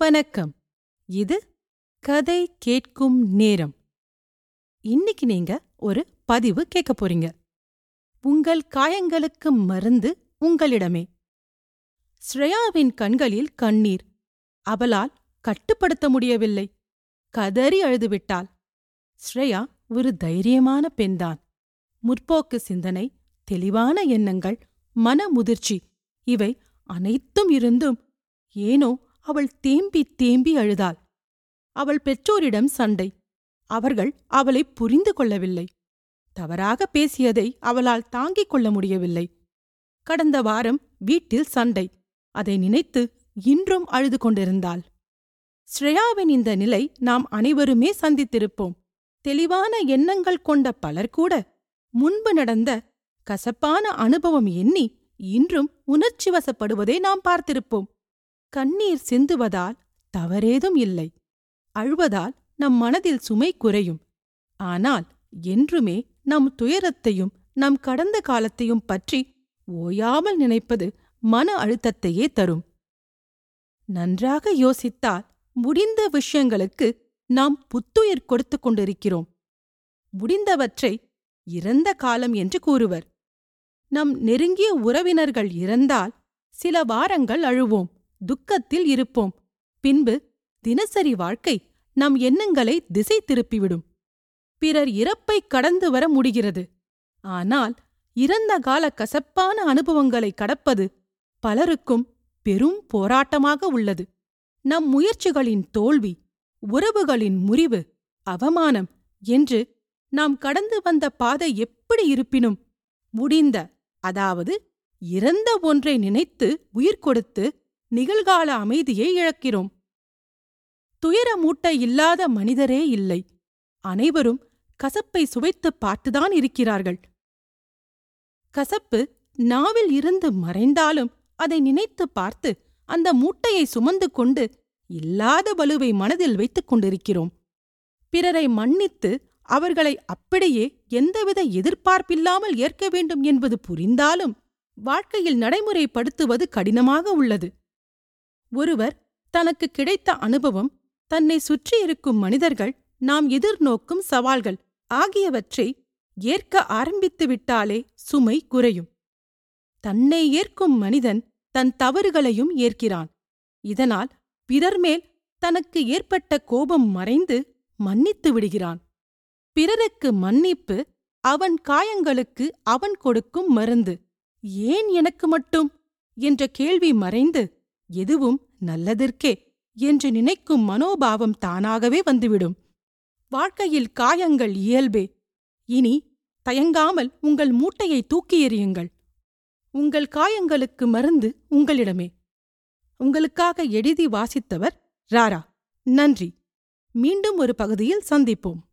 வணக்கம். இது கதை கேட்கும் நேரம். இன்னைக்கு நீங்க ஒரு பதிவு கேட்க போறீங்க. உங்கள் காயங்களுக்கு மருந்து உங்களிடமே. ஸ்ரேயாவின் கண்களில் கண்ணீர். அவளால் கட்டுப்படுத்த முடியவில்லை. கதறி அழுதுவிட்டாள். ஸ்ரேயா ஒரு தைரியமான பெண்தான். முற்போக்கு சிந்தனை தெளிவான எண்ணங்கள் மனமுதிர்ச்சி இவை அனைத்தும் இருந்தும் ஏனோ அவள் தேம்பி தேம்பி அழுதாள். அவள் பெற்றோரிடம் சண்டை. அவர்கள் அவளை புரிந்து கொள்ளவில்லை. தவறாக பேசியதை அவளால் தாங்கிக் கொள்ள முடியவில்லை. கடந்த வாரம் வீட்டில் சண்டை. அதை நினைத்து இன்றும் அழுது கொண்டிருந்தாள். ஸ்ரேயாவின் இந்த நிலை நாம் அனைவருமே சந்தித்திருப்போம். தெளிவான எண்ணங்கள் கொண்ட பலர் கூட முன்பு நடந்த கசப்பான அனுபவம் எண்ணி இன்றும் உணர்ச்சி வசப்படுவதை நாம் பார்த்திருப்போம். கண்ணீர் சிந்துவதால் தவறேதும் இல்லை. அழுவதால் நம் மனதில் சுமை குறையும். ஆனால் என்றுமே நம் துயரத்தையும் நம் கடந்த காலத்தையும் பற்றி ஓயாமல் நினைப்பது மன அழுத்தத்தையே தரும். நன்றாக யோசித்தால் முடிந்த விஷயங்களுக்கு நாம் புத்துயிர் கொடுத்துக் கொண்டிருக்கிறோம். முடிந்தவற்றை இறந்த காலம் என்று கூறுவர். நம் நெருங்கிய உறவினர்கள் இறந்தால் சில வாரங்கள் அழுவோம். துக்கத்தில் இருப்போம். பின்பு தினசரி வாழ்க்கை நம் எண்ணங்களை திசை திருப்பிவிடும். பிறர் இறப்பை கடந்து வர முடிகிறது. ஆனால் இறந்த கால கசப்பான அனுபவங்களை கடப்பது பலருக்கும் பெரும் போராட்டமாக உள்ளது. நம் முயற்சிகளின் தோல்வி உறவுகளின் முறிவு அவமானம் என்று நாம் கடந்து வந்த பாதை எப்படி இருப்பினும் முடிந்த அதாவது இறந்த ஒன்றை நினைத்து உயிர் கொடுத்து நிகழ்கால அமைதியை இழக்கிறோம். துயரமூட்ட இல்லாத மனிதரே இல்லை. அனைவரும் கசப்பை சுவைத்துப் பார்த்துதான் இருக்கிறார்கள். கசப்பு நாவில் இருந்து மறைந்தாலும் அதை நினைத்துப் பார்த்து அந்த மூட்டையை சுமந்து கொண்டு இல்லாத வலுவை மனதில் வைத்துக் கொண்டிருக்கிறோம். பிறரை மன்னித்து அவர்களை அப்படியே எந்தவித எதிர்பார்ப்பில்லாமல் ஏற்க வேண்டும் என்பது புரிந்தாலும் வாழ்க்கையில் நடைமுறைப்படுத்துவது கடினமாக உள்ளது. ஒருவர் தனக்கு கிடைத்த அனுபவம் தன்னை சுற்றியிருக்கும் மனிதர்கள் நாம் எதிர்நோக்கும் சவால்கள் ஆகியவற்றை ஏற்க ஆரம்பித்து விட்டாலே சுமை குறையும். தன்னை ஏற்கும் மனிதன் தன் தவறுகளையும் ஏற்கிறான். இதனால் பிறர் மேல் தனக்கு ஏற்பட்ட கோபம் மறைந்து மன்னித்து விடுகிறான். பிறருக்கு மன்னிப்பு அவன் காயங்களுக்கு அவன் கொடுக்கும் மருந்து. ஏன் எனக்கு மட்டும்? என்ற கேள்வி மறைந்து எதுவும் நல்லதற்கே என்று நினைக்கும் மனோபாவம் தானாகவே வந்துவிடும். வாழ்க்கையில் காயங்கள் இயல்பே. இனி தயங்காமல் உங்கள் மூட்டையை தூக்கி எறியுங்கள். உங்கள் காயங்களுக்கு மருந்து உங்களிடமே. உங்களுக்காக எழுதி வாசித்தவர் ராரா. நன்றி. மீண்டும் ஒரு பகுதியில் சந்திப்போம்.